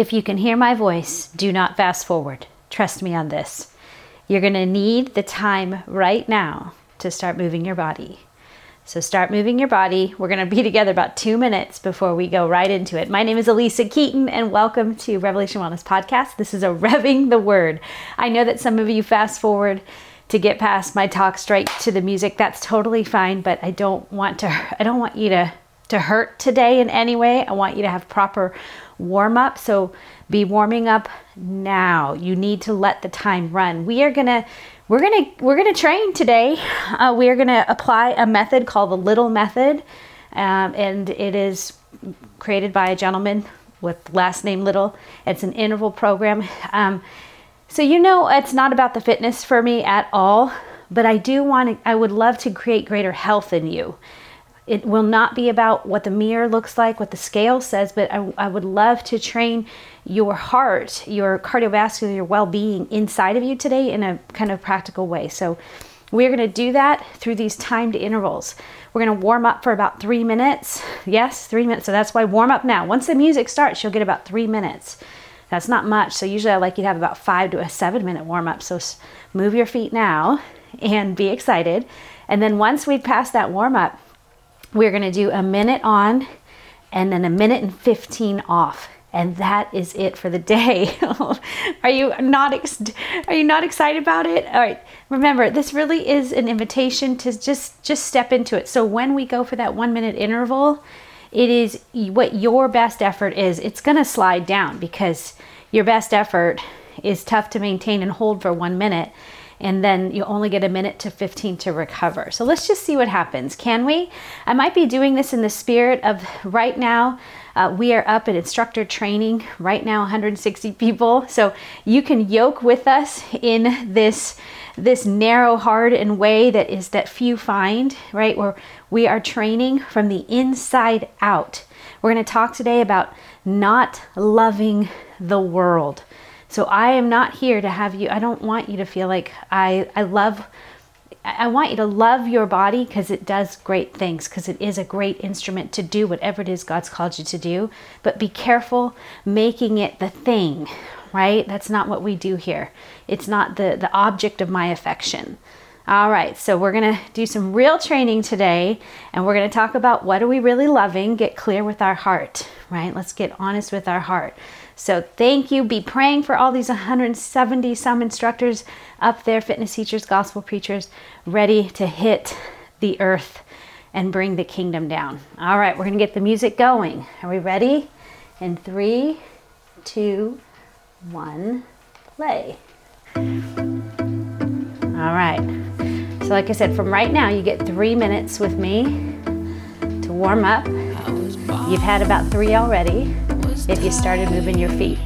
If you can hear my voice, do not fast forward. Trust me on this. You're going to need the time right now to start moving your body. So start moving your body. We're going to be together about two minutes before we go right into it. My name is Alisa Keeton, and welcome to Revelation Wellness Podcast. This is a revving the word. I know that some of you fast forward to get past my talk straight to the music. That's totally fine, but I don't want to. I don't want you to to hurt today in any way. I want you to have proper warm up. So be warming up now. You need to let the time run. We are gonna we're gonna we're gonna train today. Uh, we are gonna apply a method called the Little Method, um, and it is created by a gentleman with last name Little. It's an interval program. Um, so you know it's not about the fitness for me at all, but I do want to. I would love to create greater health in you. It will not be about what the mirror looks like, what the scale says, but I, I would love to train your heart, your cardiovascular, your well being inside of you today in a kind of practical way. So, we're going to do that through these timed intervals. We're going to warm up for about three minutes. Yes, three minutes. So, that's why warm up now. Once the music starts, you'll get about three minutes. That's not much. So, usually I like you to have about five to a seven minute warm up. So, move your feet now and be excited. And then once we pass that warm up, we're going to do a minute on and then a minute and 15 off and that is it for the day. are you not ex- are you not excited about it? All right. Remember, this really is an invitation to just just step into it. So when we go for that 1 minute interval, it is what your best effort is. It's going to slide down because your best effort is tough to maintain and hold for 1 minute and then you only get a minute to 15 to recover. So let's just see what happens. Can we? I might be doing this in the spirit of right now. Uh, we are up at instructor training right now, 160 people. So you can yoke with us in this this narrow, hard, and way that is that few find. Right, where we are training from the inside out. We're going to talk today about not loving the world. So I am not here to have you, I don't want you to feel like I, I love, I want you to love your body because it does great things, because it is a great instrument to do whatever it is God's called you to do. But be careful making it the thing, right? That's not what we do here. It's not the, the object of my affection. All right, so we're going to do some real training today and we're going to talk about what are we really loving, get clear with our heart, right? Let's get honest with our heart. So thank you. Be praying for all these 170 some instructors up there, fitness teachers, gospel preachers, ready to hit the earth and bring the kingdom down. All right, we're going to get the music going. Are we ready? In three, two, one, play. All right. So, like I said, from right now, you get three minutes with me to warm up. You've had about three already if you started moving your feet.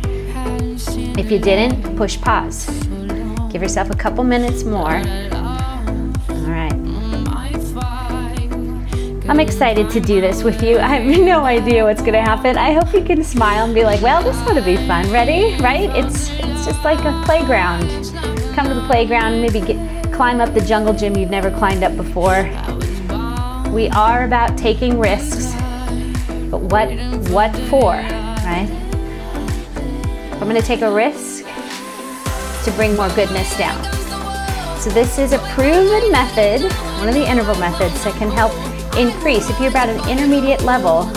If you didn't, push pause. Give yourself a couple minutes more. All right. I'm excited to do this with you. I have no idea what's going to happen. I hope you can smile and be like, "Well, this ought to be fun." Ready? Right? It's it's just like a playground. Come to the playground, maybe get, climb up the jungle gym you've never climbed up before. We are about taking risks, but what what for? right? I'm going to take a risk to bring more goodness down. So this is a proven method, one of the interval methods that can help increase. If you're about an intermediate level,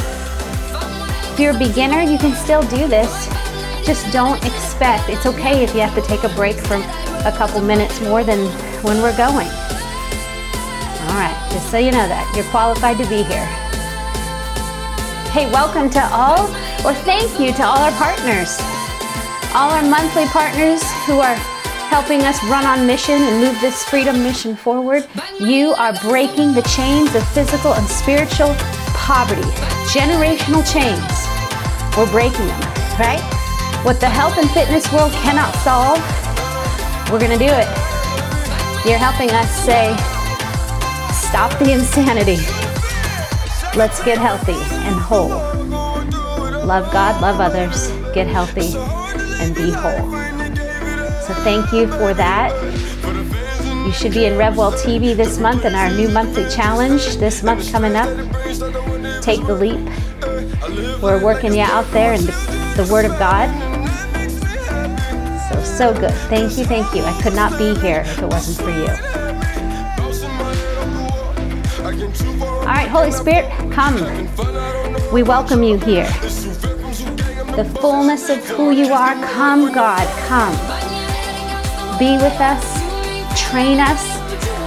if you're a beginner, you can still do this. Just don't expect, it's okay if you have to take a break from a couple minutes more than when we're going. All right, just so you know that, you're qualified to be here. Hey, welcome to all or thank you to all our partners, all our monthly partners who are helping us run on mission and move this freedom mission forward. You are breaking the chains of physical and spiritual poverty, generational chains. We're breaking them, right? What the health and fitness world cannot solve, we're going to do it. You're helping us say, stop the insanity. Let's get healthy and whole love God, love others, get healthy, and be whole. So thank you for that. You should be in RevWell TV this month in our new monthly challenge this month coming up. Take the leap. We're working you out there and the Word of God. So, good. Thank you, thank you. I could not be here if it wasn't for you. All right, Holy Spirit, come. We welcome you here. The fullness of who you are, come, God, come. Be with us, train us,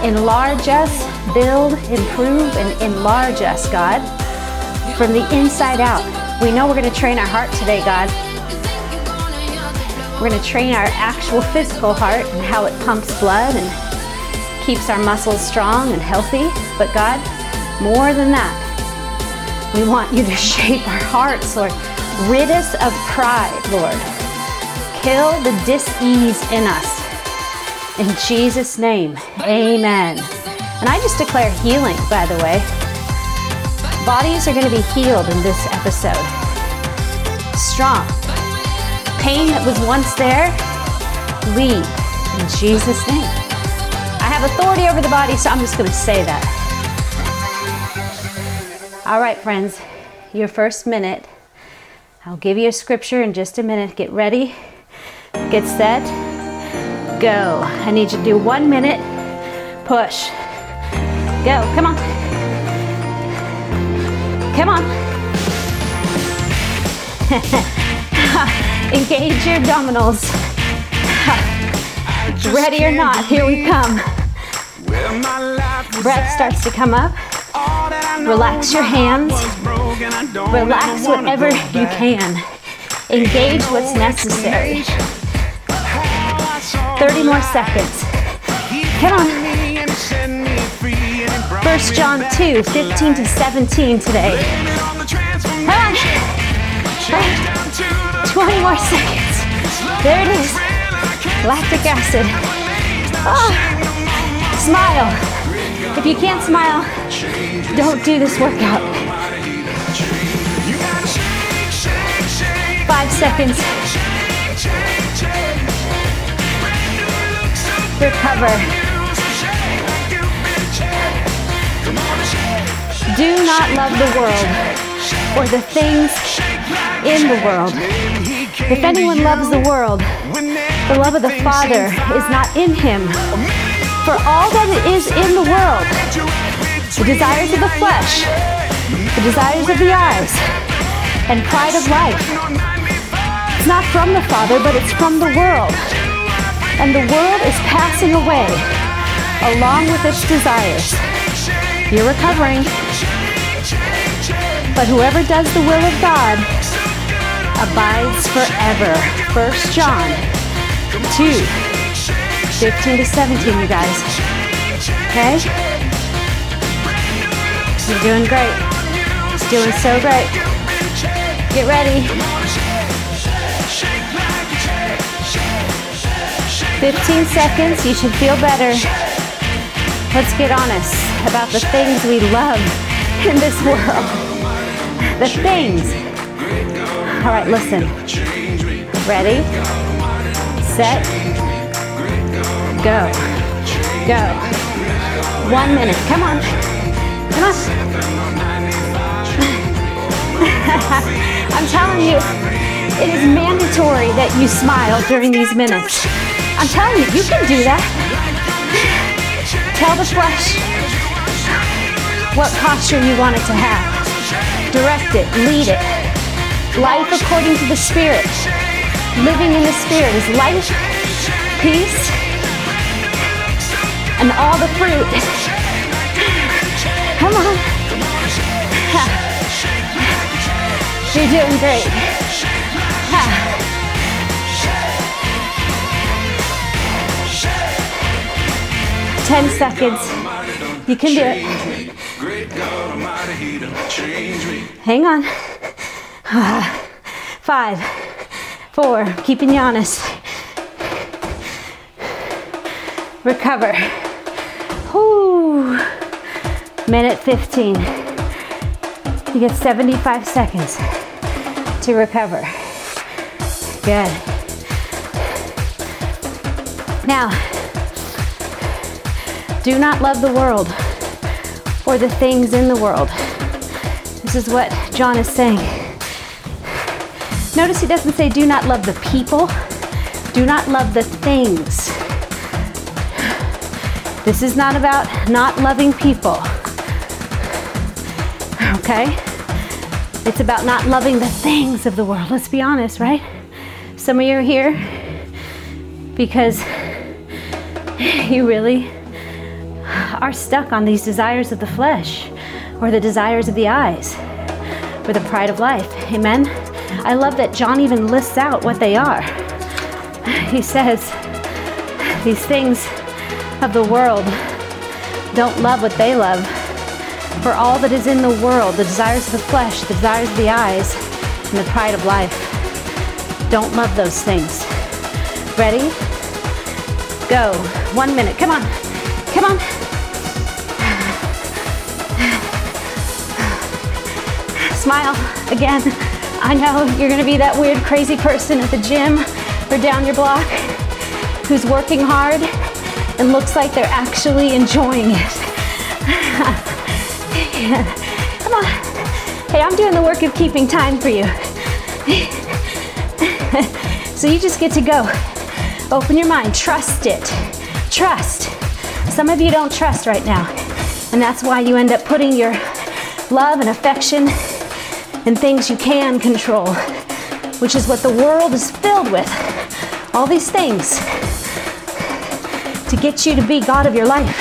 enlarge us, build, improve, and enlarge us, God, from the inside out. We know we're going to train our heart today, God. We're going to train our actual physical heart and how it pumps blood and keeps our muscles strong and healthy. But God, more than that, we want you to shape our hearts, Lord. Rid us of pride, Lord. Kill the dis-ease in us. In Jesus' name, amen. And I just declare healing, by the way. Bodies are going to be healed in this episode. Strong. Pain that was once there, leave in Jesus' name. I have authority over the body, so I'm just going to say that. All right, friends, your first minute. I'll give you a scripture in just a minute. Get ready, get set, go. I need you to do one minute, push. Go, come on. Come on. Engage your abdominals. Ready or not, here we come. Breath starts to come up. Relax your hands. Relax whatever you can. Engage what's necessary. 30 more seconds. Come on. 1 John 2, 15 to 17 today. Come on. 20 more seconds. There it is. Lactic acid. Oh. Smile. If you can't smile, don't do this workout. Five seconds. Recover. Do not love the world or the things in the world. If anyone loves the world, the love of the Father is not in him. For all that is in the world, the desires of the flesh, the desires of the eyes, and pride of life, it's not from the Father, but it's from the world. And the world is passing away along with its desires. You're recovering. But whoever does the will of God abides forever. 1 John 2, 15 to 17, you guys. Okay? You're doing great. Doing so great. Get ready. 15 seconds, you should feel better. Let's get honest about the things we love in this world the things. All right, listen. Ready, set, go, go. One minute. Come on. Come on. I'm telling you, it is mandatory that you smile during these minutes. I'm telling you, you can do that. Tell the flesh what posture you want it to have direct it, lead it. Life according to the Spirit. Living in the Spirit is life, peace, and all the fruit. Come on. You're doing great. Ten seconds. You can do it. Hang on. Five, four, keeping you honest. Recover. Whoo. Minute 15. You get 75 seconds to recover. Good. Now, do not love the world or the things in the world. This is what John is saying. Notice he doesn't say, do not love the people, do not love the things. This is not about not loving people. Okay? It's about not loving the things of the world. Let's be honest, right? Some of you are here because you really are stuck on these desires of the flesh or the desires of the eyes or the pride of life. Amen? I love that John even lists out what they are. He says, These things of the world don't love what they love. For all that is in the world, the desires of the flesh, the desires of the eyes, and the pride of life, don't love those things. Ready? Go. One minute. Come on. Come on. Smile again. I know you're to be that weird, crazy person at the gym or down your block who's working hard and looks like they're actually enjoying it. Come on. Hey, I'm doing the work of keeping time for you. so you just get to go. Open your mind, trust it. Trust. Some of you don't trust right now, and that's why you end up putting your love and affection in things you can control, which is what the world is filled with. All these things to get you to be God of your life.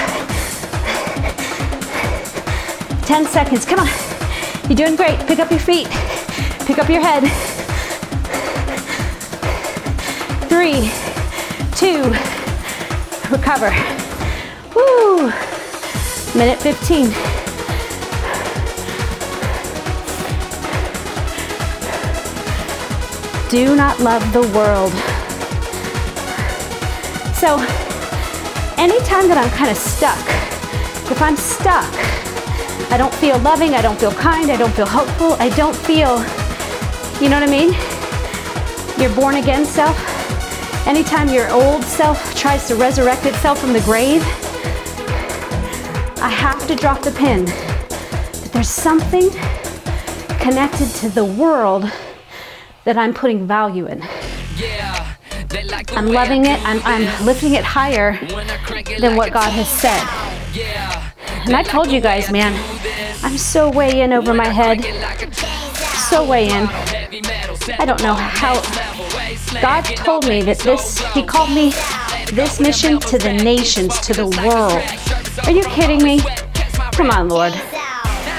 10 seconds, come on. You're doing great. Pick up your feet, pick up your head. Three, two, recover. Woo! Minute 15. Do not love the world. So, anytime that I'm kind of stuck, if I'm stuck, I don't feel loving, I don't feel kind, I don't feel hopeful, I don't feel, you know what I mean? Your born again self. Anytime your old self tries to resurrect itself from the grave, I have to drop the pin that there's something connected to the world that I'm putting value in. I'm loving it, I'm, I'm lifting it higher than what God has said. And I told you guys, man, I'm so way in over my head. So way in. I don't know how. God told me that this, He called me this mission to the nations, to the world. Are you kidding me? Come on, Lord.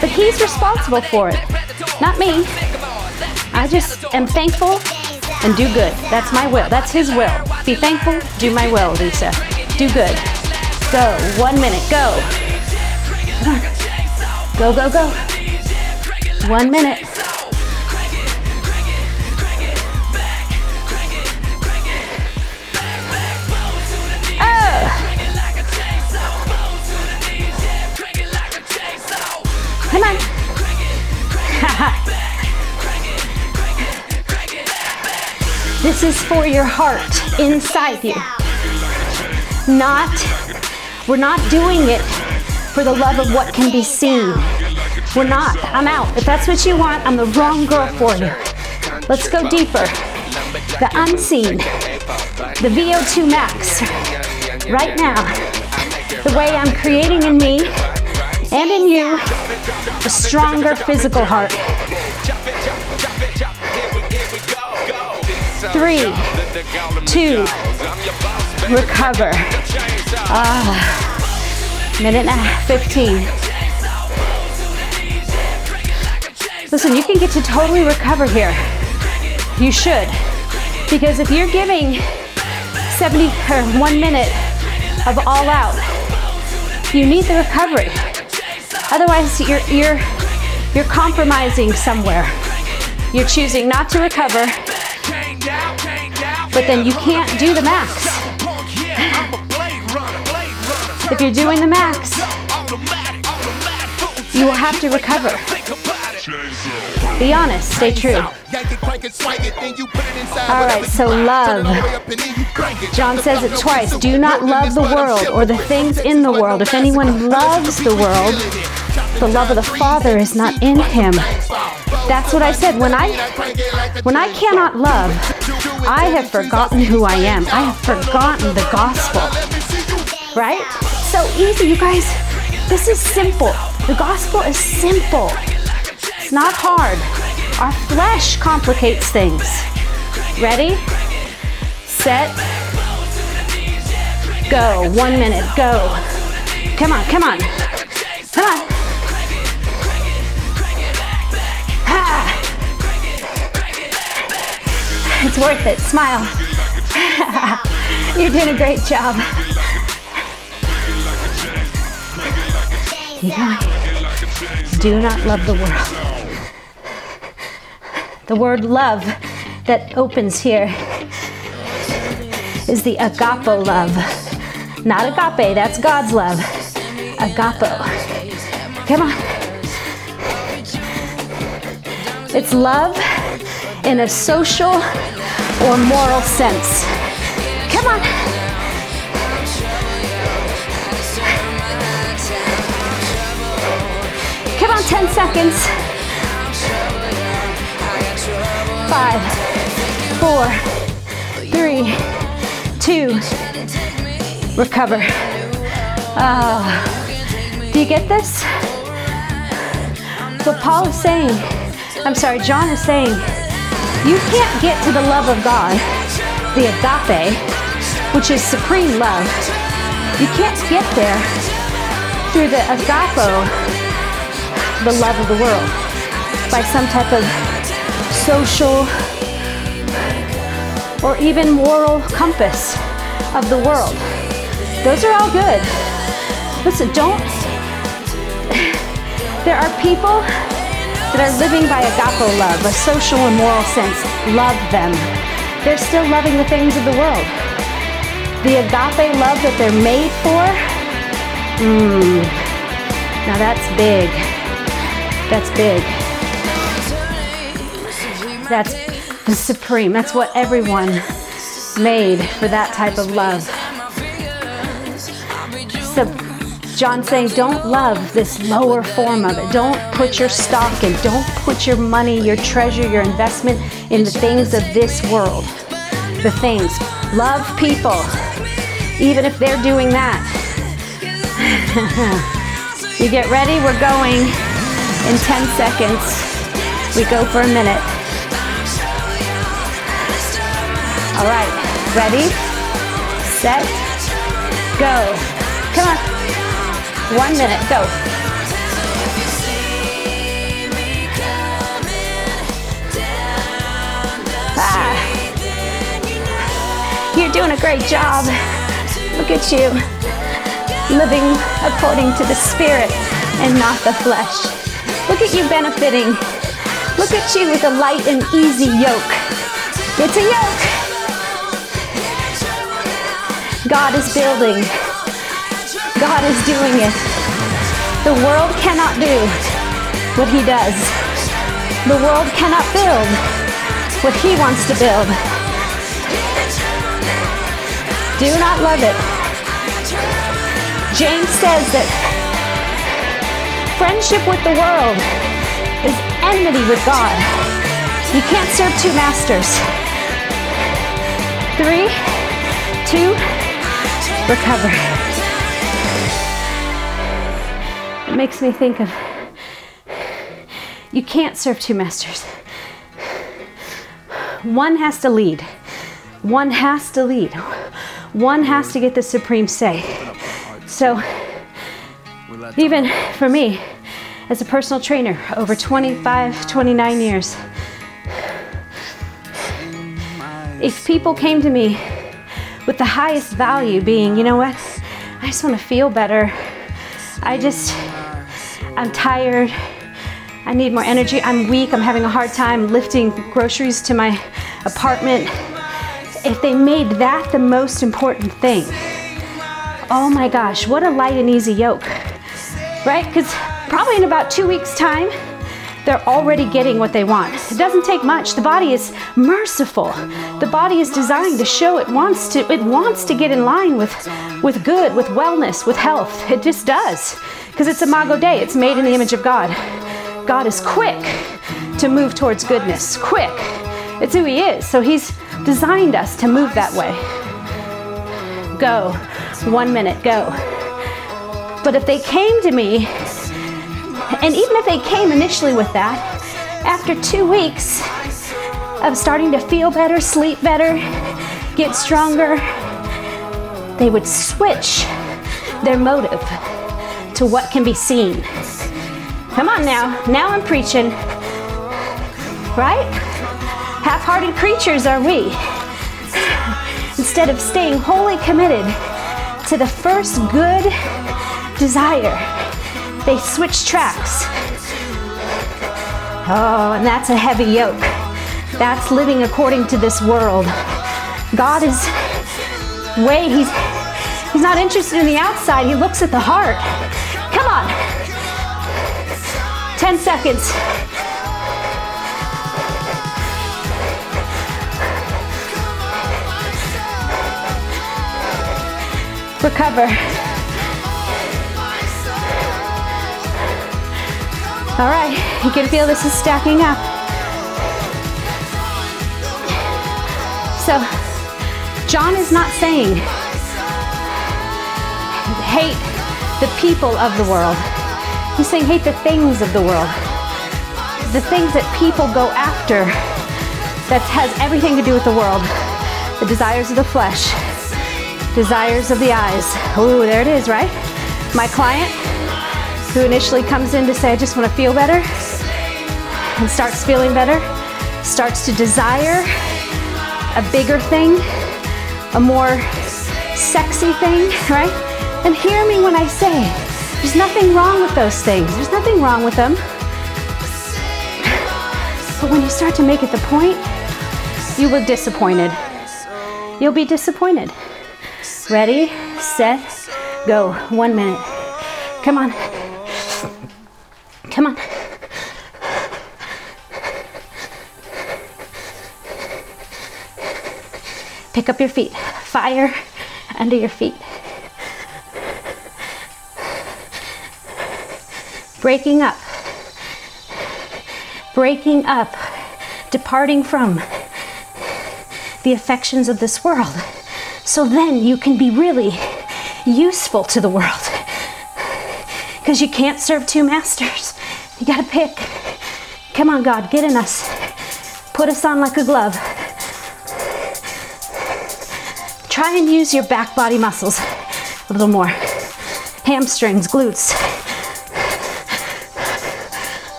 But He's responsible for it, not me. I just am thankful and do good. That's my will. That's His will. Be thankful, do my will, Lisa. Do good. Go. One minute. Go. Go, go, go. One minute. Oh. Come on. This is for your heart inside you. Not, we're not doing it for the love of what can be seen. We're not. I'm out. If that's what you want, I'm the wrong girl for you. Let's go deeper. The unseen, the VO2 max, right now, the way I'm creating in me and in you a stronger physical heart. Three, two, recover. Ah, minute and a half, 15. Listen, you can get to totally recover here. You should. Because if you're giving 70 or one minute of all out, you need the recovery. Otherwise, you're, you're, you're compromising somewhere. You're choosing not to recover but then you can't do the max. If you're doing the max, you will have to recover. Be honest, stay true. All right, so love. John says it twice. Do not love the world or the things in the world. If anyone loves the world, the love of the Father is not in him. That's what I said. When I when I cannot love, I have forgotten who I am. I have forgotten the gospel. Right? So easy, you guys. This is simple. The gospel is simple. It's not hard. Our flesh complicates things. Ready? Set. Go. One minute. Go. Come on, come on. Come on. It's worth it. Smile. You're doing a great job. Guys, do not love the world. The word love that opens here is the agapo love. Not agape, that's God's love. Agapo. Come on. It's love in a social or moral sense. Come on. Come on, 10 seconds. Five, four, three, two, recover. Uh, do you get this? What Paul is saying, I'm sorry, John is saying, you can't get to the love of God, the agape, which is supreme love. You can't get there through the agapo, the love of the world, by some type of social or even moral compass of the world. Those are all good. Listen, don't. There are people that are living by agape love, a social and moral sense. Love them. They're still loving the things of the world. The agape love that they're made for, mmm, now that's big. That's big. That's the supreme. That's what everyone made for that type of love. So John's saying, don't love this lower form of it. Don't put your stock in. Don't put your money, your treasure, your investment in the things of this world. The things. Love people, even if they're doing that. you get ready? We're going in 10 seconds. We go for a minute. All right, ready, set, go. Come on. One minute, go. Ah. You're doing a great job. Look at you. Living according to the Spirit and not the flesh. Look at you benefiting. Look at you with a light and easy yoke. It's a yoke. God is building. God is doing it. The world cannot do what He does. The world cannot build what He wants to build. Do not love it. James says that friendship with the world is enmity with God. You can't serve two masters. Three, two, recover. It makes me think of you can't serve two masters. One has to lead. One has to lead. One has to get the supreme say. So, even for me, as a personal trainer, over 25, 29 years, if people came to me with the highest value being, you know what, I just want to feel better. I just, I'm tired. I need more energy. I'm weak. I'm having a hard time lifting groceries to my apartment. If they made that the most important thing, oh my gosh, what a light and easy yoke, right? Because probably in about two weeks' time, they're already getting what they want. It doesn't take much. The body is merciful. The body is designed to show it wants to it wants to get in line with with good, with wellness, with health. It just does. Because it's Imago Dei. It's made in the image of God. God is quick to move towards goodness. Quick. It's who He is. So He's designed us to move that way. Go. One minute, go. But if they came to me, and even if they came initially with that, after two weeks of starting to feel better, sleep better, get stronger, they would switch their motive to what can be seen. Come on now, now I'm preaching. Right? Half hearted creatures are we. Instead of staying wholly committed to the first good desire, they switch tracks. Oh, and that's a heavy yoke. That's living according to this world. God is way, he's he's not interested in the outside, he looks at the heart. Come on. 10 seconds. Recover. All right, you can feel this is stacking up. So, John is not saying hate the people of the world. He's saying hate the things of the world. The things that people go after that has everything to do with the world. The desires of the flesh, desires of the eyes. Ooh, there it is, right? My client who initially comes in to say, I just want to feel better and starts feeling better, starts to desire a bigger thing, a more sexy thing, right? And hear me when I say, there's nothing wrong with those things. There's nothing wrong with them. But when you start to make it the point, you will be disappointed. You'll be disappointed. Ready, set, go. One minute. Come on. Come on. Pick up your feet. Fire under your feet. Breaking up. Breaking up. Departing from the affections of this world. So then you can be really useful to the world. Because you can't serve two masters. You gotta pick. Come on, God, get in us. Put us on like a glove. Try and use your back body muscles a little more. Hamstrings, glutes.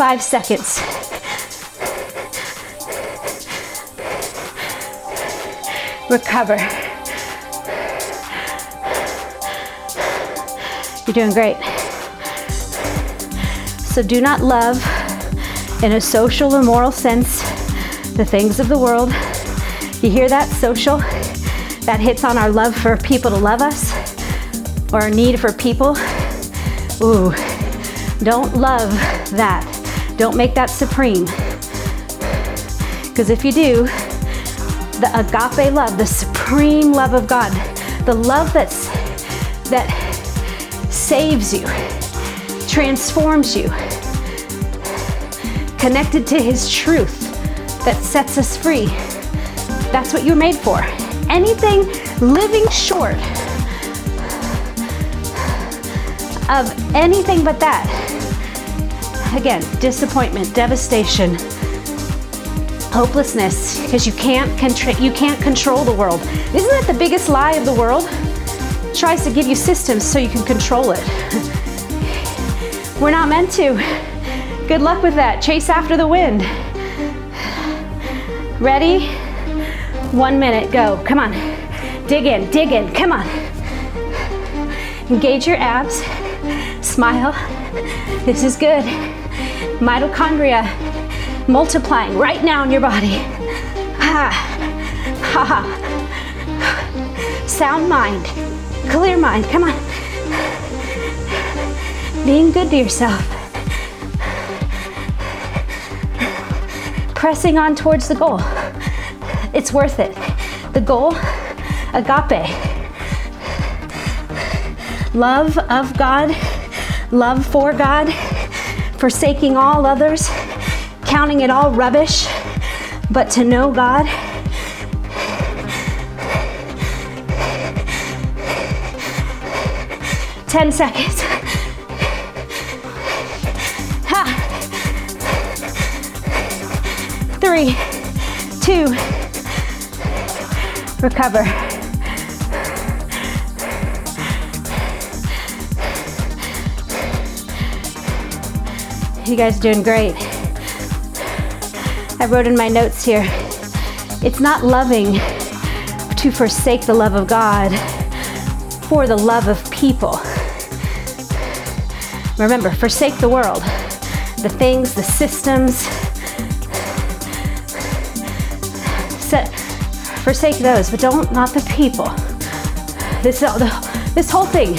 Five seconds. Recover. You're doing great. So do not love in a social or moral sense the things of the world. You hear that? Social? That hits on our love for people to love us or our need for people. Ooh, don't love that. Don't make that supreme. Because if you do, the agape love, the supreme love of God, the love that's that saves you, transforms you, connected to his truth that sets us free. That's what you're made for. Anything living short of anything but that. Again, disappointment, devastation, hopelessness, because you can't contra- you can't control the world. Isn't that the biggest lie of the world? It tries to give you systems so you can control it. We're not meant to. Good luck with that. Chase after the wind. Ready? One minute, go. Come on. Dig in, dig in, come on. Engage your abs. Smile. This is good. Mitochondria multiplying right now in your body. Ha. Ha ha. Sound mind. Clear mind. Come on. Being good to yourself. pressing on towards the goal. It's worth it. The goal, agape. Love of God, love for God, forsaking all others, counting it all rubbish, but to know God. Ten seconds. Ha. Three, two, recover. You guys are doing great. I wrote in my notes here it's not loving to forsake the love of God for the love of people. Remember, forsake the world, the things, the systems. Set, forsake those, but don't, not the people. This, this whole thing,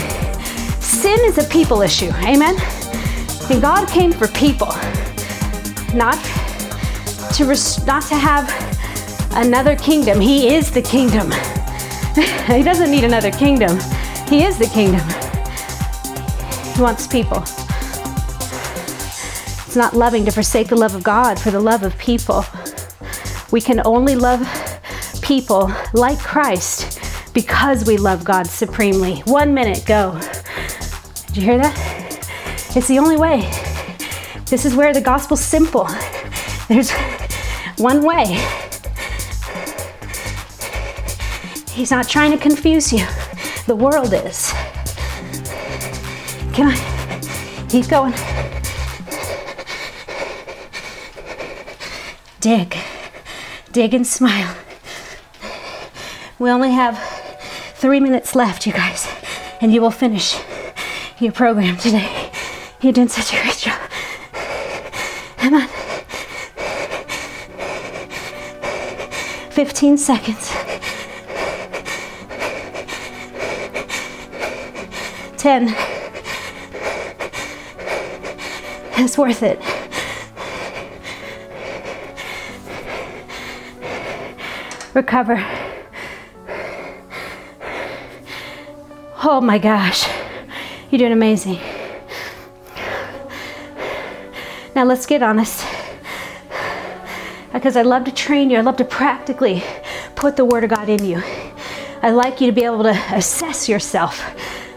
sin is a people issue. Amen? And God came for people, not to res- not to have another kingdom. He is the kingdom. he doesn't need another kingdom. He is the kingdom. He wants people. It's not loving to forsake the love of God for the love of people. We can only love people like Christ because we love God supremely. One minute, go. Did you hear that? It's the only way. This is where the gospel's simple. There's one way. He's not trying to confuse you. The world is. Can I keep going? Dig. Dig and smile. We only have three minutes left, you guys, and you will finish your program today. You're doing such a great job. Come on. 15 seconds. 10. It's worth it. Recover. Oh my gosh. You're doing amazing. Now let's get honest. Because I love to train you, I love to practically put the Word of God in you. I like you to be able to assess yourself,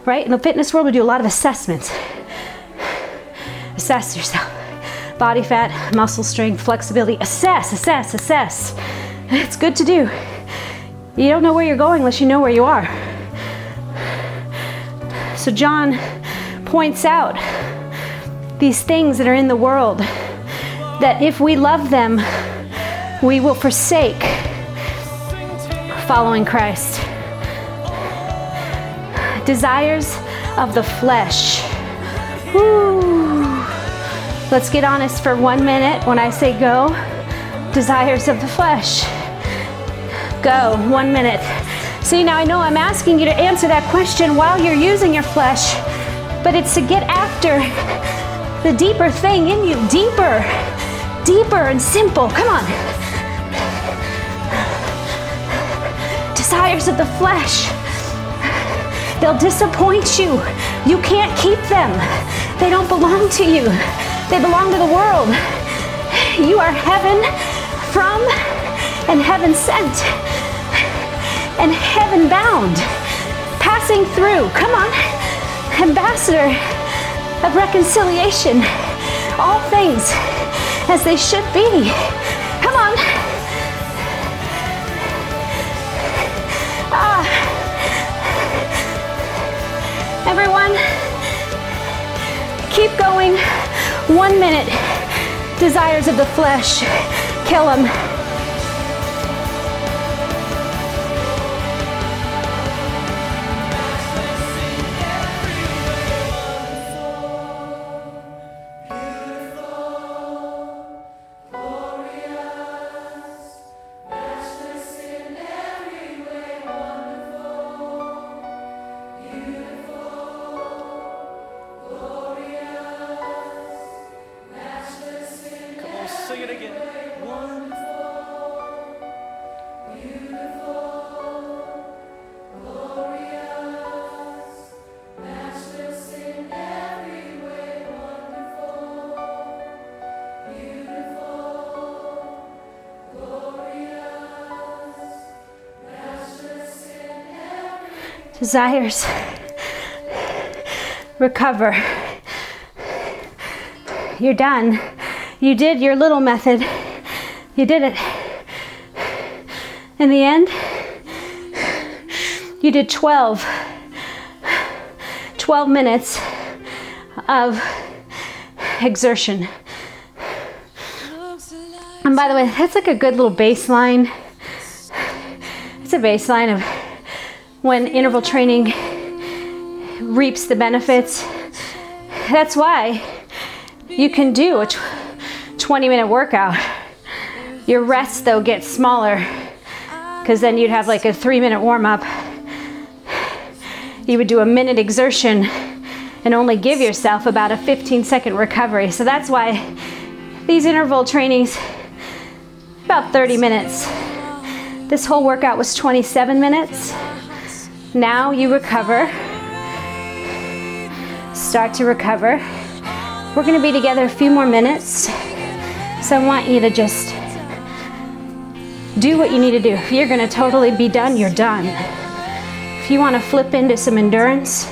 right? In the fitness world, we do a lot of assessments. Assess yourself body fat, muscle strength, flexibility. Assess, assess, assess. It's good to do. You don't know where you're going unless you know where you are. So, John points out these things that are in the world, that if we love them, we will forsake following Christ. Desires of the flesh. Woo. Let's get honest for one minute when I say go. Desires of the flesh. Go, one minute. See, now I know I'm asking you to answer that question while you're using your flesh, but it's to get after the deeper thing in you, deeper, deeper and simple. Come on. Desires of the flesh. They'll disappoint you. You can't keep them. They don't belong to you. They belong to the world. You are heaven from and heaven sent and heaven bound, passing through. Come on, ambassador of reconciliation. All things as they should be. Come on. Ah. Everyone, keep going. One minute. Desires of the flesh, kill them. Desires. Recover. You're done. You did your little method. You did it. In the end, you did 12. 12 minutes of exertion. And by the way, that's like a good little baseline. It's a baseline of when interval training reaps the benefits. That's why you can do a 20 minute workout. Your rest, though, gets smaller because then you'd have like a three minute warm up. You would do a minute exertion and only give yourself about a 15 second recovery. So that's why these interval trainings, about 30 minutes. This whole workout was 27 minutes. Now you recover. Start to recover. We're going to be together a few more minutes. So I want you to just do what you need to do. If you're going to totally be done, you're done. If you want to flip into some endurance,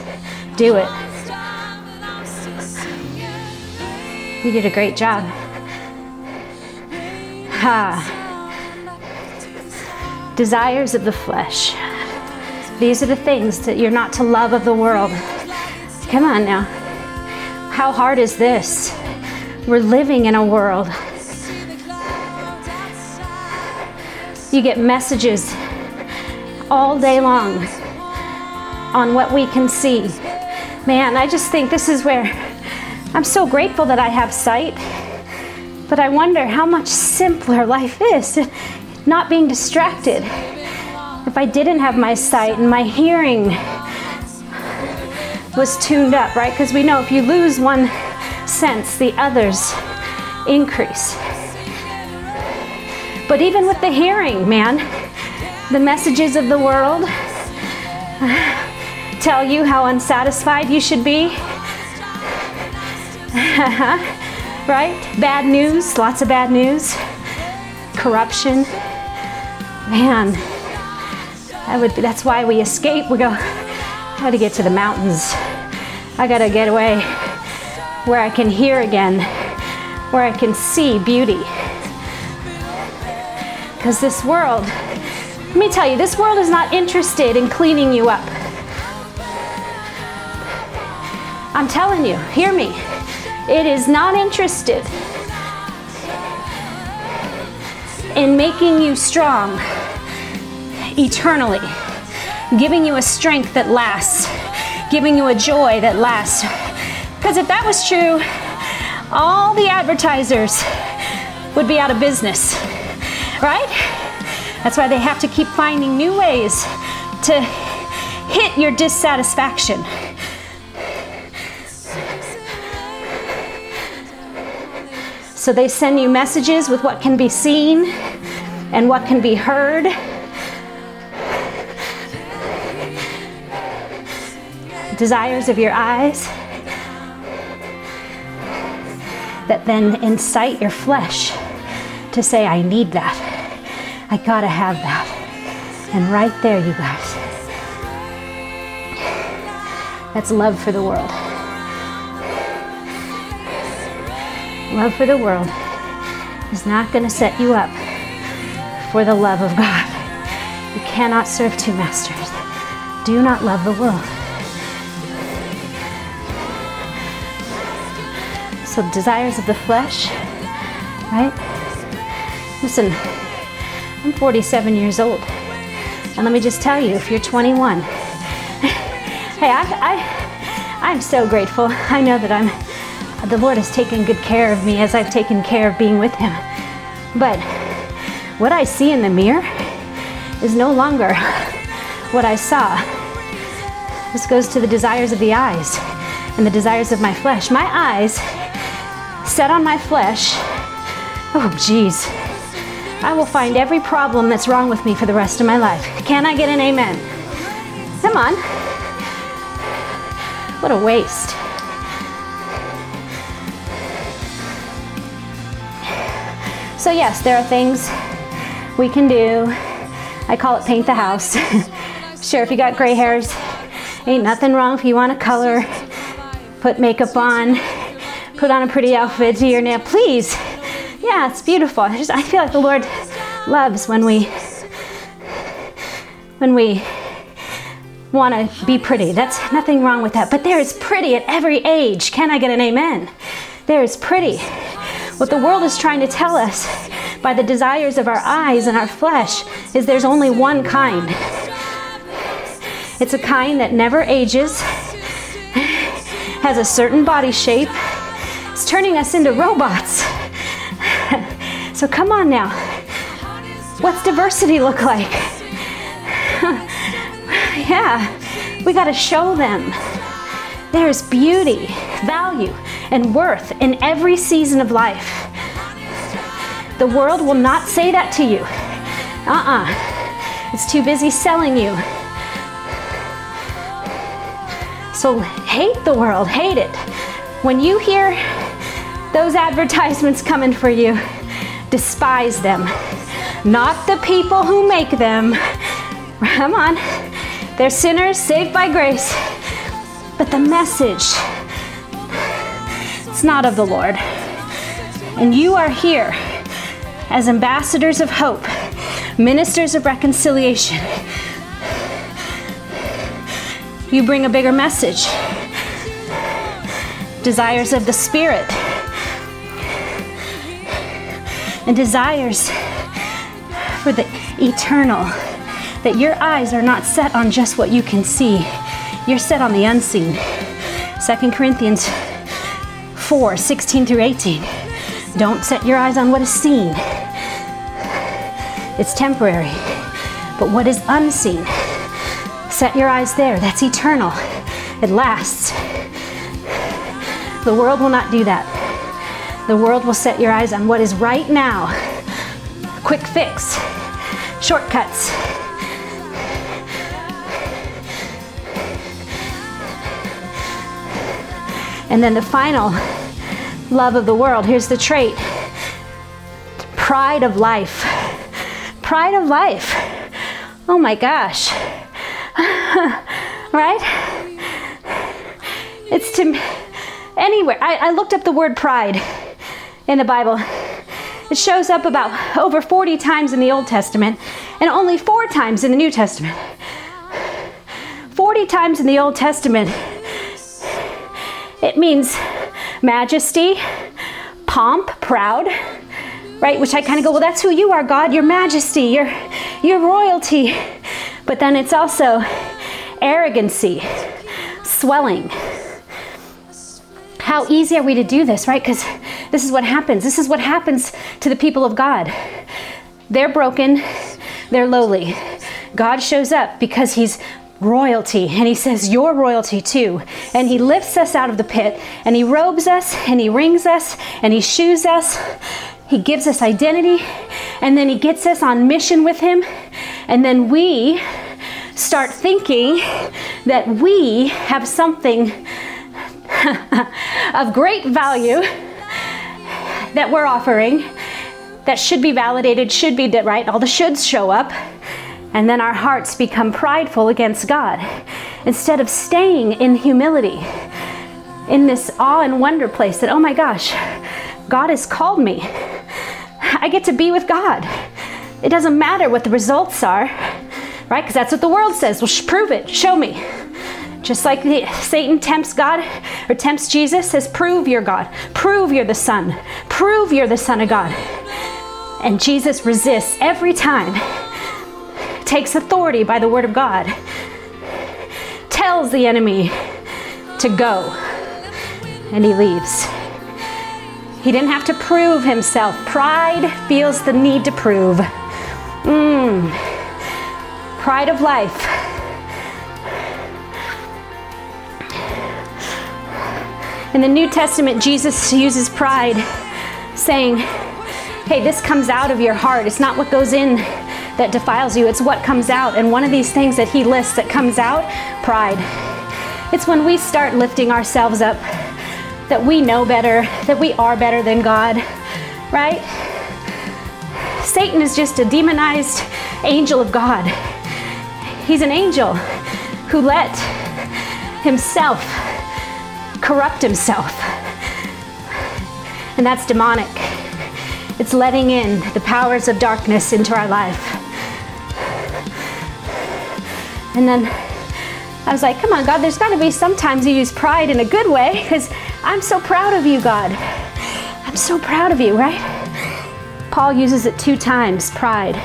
do it. You did a great job. Ha. Desires of the flesh. These are the things that you're not to love of the world. Come on now. How hard is this? We're living in a world. You get messages all day long on what we can see. Man, I just think this is where I'm so grateful that I have sight, but I wonder how much simpler life is not being distracted. If I didn't have my sight and my hearing was tuned up, right? Because we know if you lose one sense, the others increase. But even with the hearing, man, the messages of the world uh, tell you how unsatisfied you should be. right? Bad news, lots of bad news. Corruption. Man, that would, that's why we escape. We go, I got to get to the mountains. I got to get away where I can hear again, where I can see beauty. Because this world, let me tell you, this world is not interested in cleaning you up. I'm telling you, hear me. It is not interested in making you strong eternally giving you a strength that lasts, giving you a joy that lasts. Because if that was true, all the advertisers would be out of business, right? That's why they have to keep finding new ways to hit your dissatisfaction. So they send you messages with what can be seen and what can be heard desires of your eyes that then incite your flesh to say, I need that. I gotta have that. And right there, you guys, that's love for the world. Love for the world is not gonna set you up for the love of God. You cannot serve two masters. Do not love the world. So, desires of the flesh, right? Listen, I'm 47 years old. And let me just tell you, if you're 21, hey, I, I, I'm so grateful. I know that I'm, the Lord has taken good care of me as I've taken care of being with Him. But what I see in the mirror is no longer what I saw. This goes to the desires of the eyes and the desires of my flesh. My eyes set on my flesh, oh, geez, I will find every problem that's wrong with me for the rest of my life. Can I get an amen? Come on. What a waste. So, yes, there are things we can do. I call it paint the house. sure, if you got gray hairs, Ain't nothing wrong if you want to color, put makeup on, put on a pretty outfit, do your nail. Please. Yeah, it's beautiful. I, just, I feel like the Lord loves when we when we want to be pretty. That's nothing wrong with that. But there is pretty at every age. Can I get an amen? There is pretty. What the world is trying to tell us by the desires of our eyes and our flesh is there's only one kind. It's a kind that never ages, has a certain body shape. It's turning us into robots. so come on now. What's diversity look like? yeah, we got to show them. There's beauty, value, and worth in every season of life. The world will not say that to you. Uh uh-uh. uh. It's too busy selling you. So hate the world, hate it. When you hear those advertisements coming for you, despise them. Not the people who make them. Come on. They're sinners saved by grace. But the message, it's not of the Lord. And you are here as ambassadors of hope, ministers of reconciliation. You bring a bigger message. Desires of the Spirit. And desires for the eternal. That your eyes are not set on just what you can see, you're set on the unseen. 2 Corinthians 4 16 through 18. Don't set your eyes on what is seen, it's temporary. But what is unseen, set your eyes there. That's eternal, it lasts. The world will not do that. The world will set your eyes on what is right now. Quick fix, shortcuts. And then the final love of the world. Here's the trait pride of life. Pride of life. Oh my gosh. right? It's to anywhere. I, I looked up the word pride in the Bible. It shows up about over 40 times in the Old Testament and only four times in the New Testament. 40 times in the Old Testament, it means majesty, pomp, proud, right? Which I kind of go, well, that's who you are, God, your majesty, your, your royalty. But then it's also arrogancy, swelling. How easy are we to do this, right? Because this is what happens. This is what happens to the people of God. They're broken, they're lowly. God shows up because he's royalty. And he says, Your royalty too. And he lifts us out of the pit and he robes us and he rings us and he shoes us. He gives us identity and then he gets us on mission with him. And then we start thinking that we have something of great value that we're offering that should be validated, should be right. All the shoulds show up and then our hearts become prideful against God instead of staying in humility, in this awe and wonder place that, oh my gosh, God has called me. I get to be with God. It doesn't matter what the results are, right? Because that's what the world says. Well, prove it, show me. Just like the, Satan tempts God or tempts Jesus, says, prove you're God, prove you're the Son, prove you're the Son of God. And Jesus resists every time takes authority by the word of God, tells the enemy to go, and he leaves. He didn't have to prove himself. Pride feels the need to prove. Mm. Pride of life. In the New Testament, Jesus uses pride, saying, Hey, this comes out of your heart. It's not what goes in that defiles you, it's what comes out. And one of these things that he lists that comes out pride. It's when we start lifting ourselves up that we know better, that we are better than God, right? Satan is just a demonized angel of God. He's an angel who let himself corrupt himself. And that's demonic. It's letting in the powers of darkness into our life. And then I was like, come on, God, there's got to be sometimes you use pride in a good way because I'm so proud of you, God. I'm so proud of you, right? Paul uses it two times pride.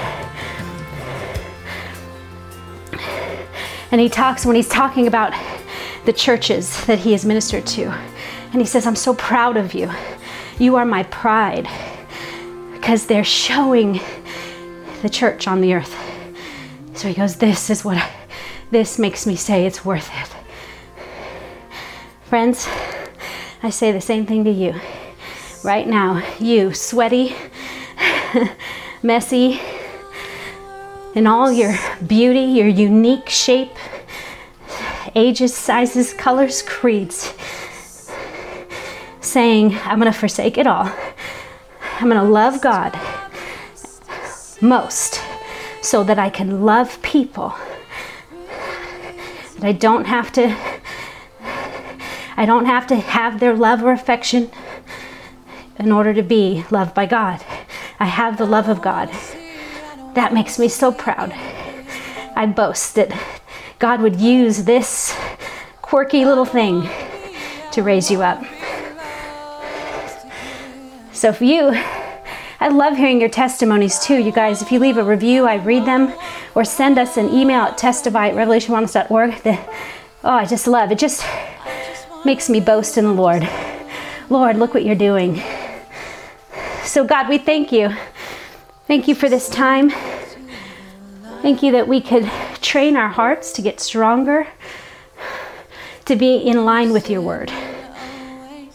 And he talks when he's talking about the churches that he has ministered to. And he says, I'm so proud of you. You are my pride because they're showing the church on the earth. So he goes, This is what, I, this makes me say it's worth it. Friends, I say the same thing to you. Right now, you, sweaty, messy, in all your beauty, your unique shape, ages, sizes, colors, creeds, saying, I'm going to forsake it all. I'm going to love God most so that I can love people. That I don't have to I don't have to have their love or affection in order to be loved by God. I have the love of God. That makes me so proud. I boast that God would use this quirky little thing to raise you up. So, if you, I love hearing your testimonies too, you guys. If you leave a review, I read them, or send us an email at testify at revelationwellness.org. The, oh, I just love it. Just makes me boast in the Lord. Lord, look what you're doing. So, God, we thank you. Thank you for this time. Thank you that we could train our hearts to get stronger, to be in line with your word.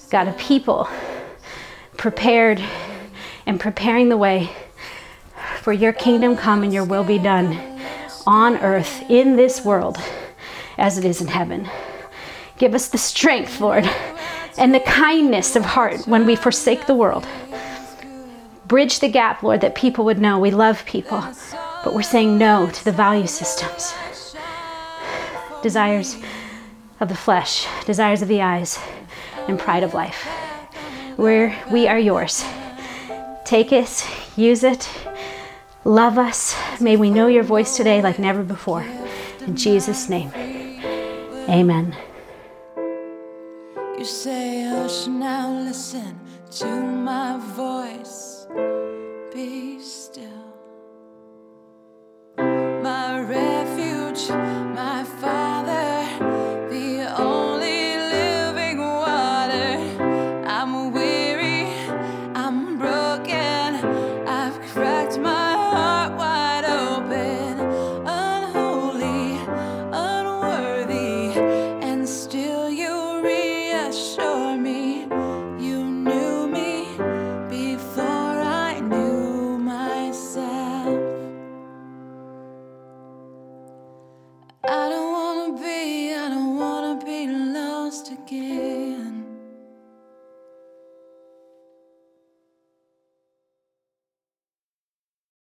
God, a people prepared and preparing the way for your kingdom come and your will be done on earth in this world as it is in heaven. Give us the strength, Lord, and the kindness of heart when we forsake the world. Bridge the gap, Lord, that people would know we love people, but we're saying no to the value systems, desires of the flesh, desires of the eyes, and pride of life. We're, we are yours. Take us, use it, love us. May we know your voice today like never before. In Jesus' name, amen. You say, Hush now, listen to my voice. Still. My refuge, my Father,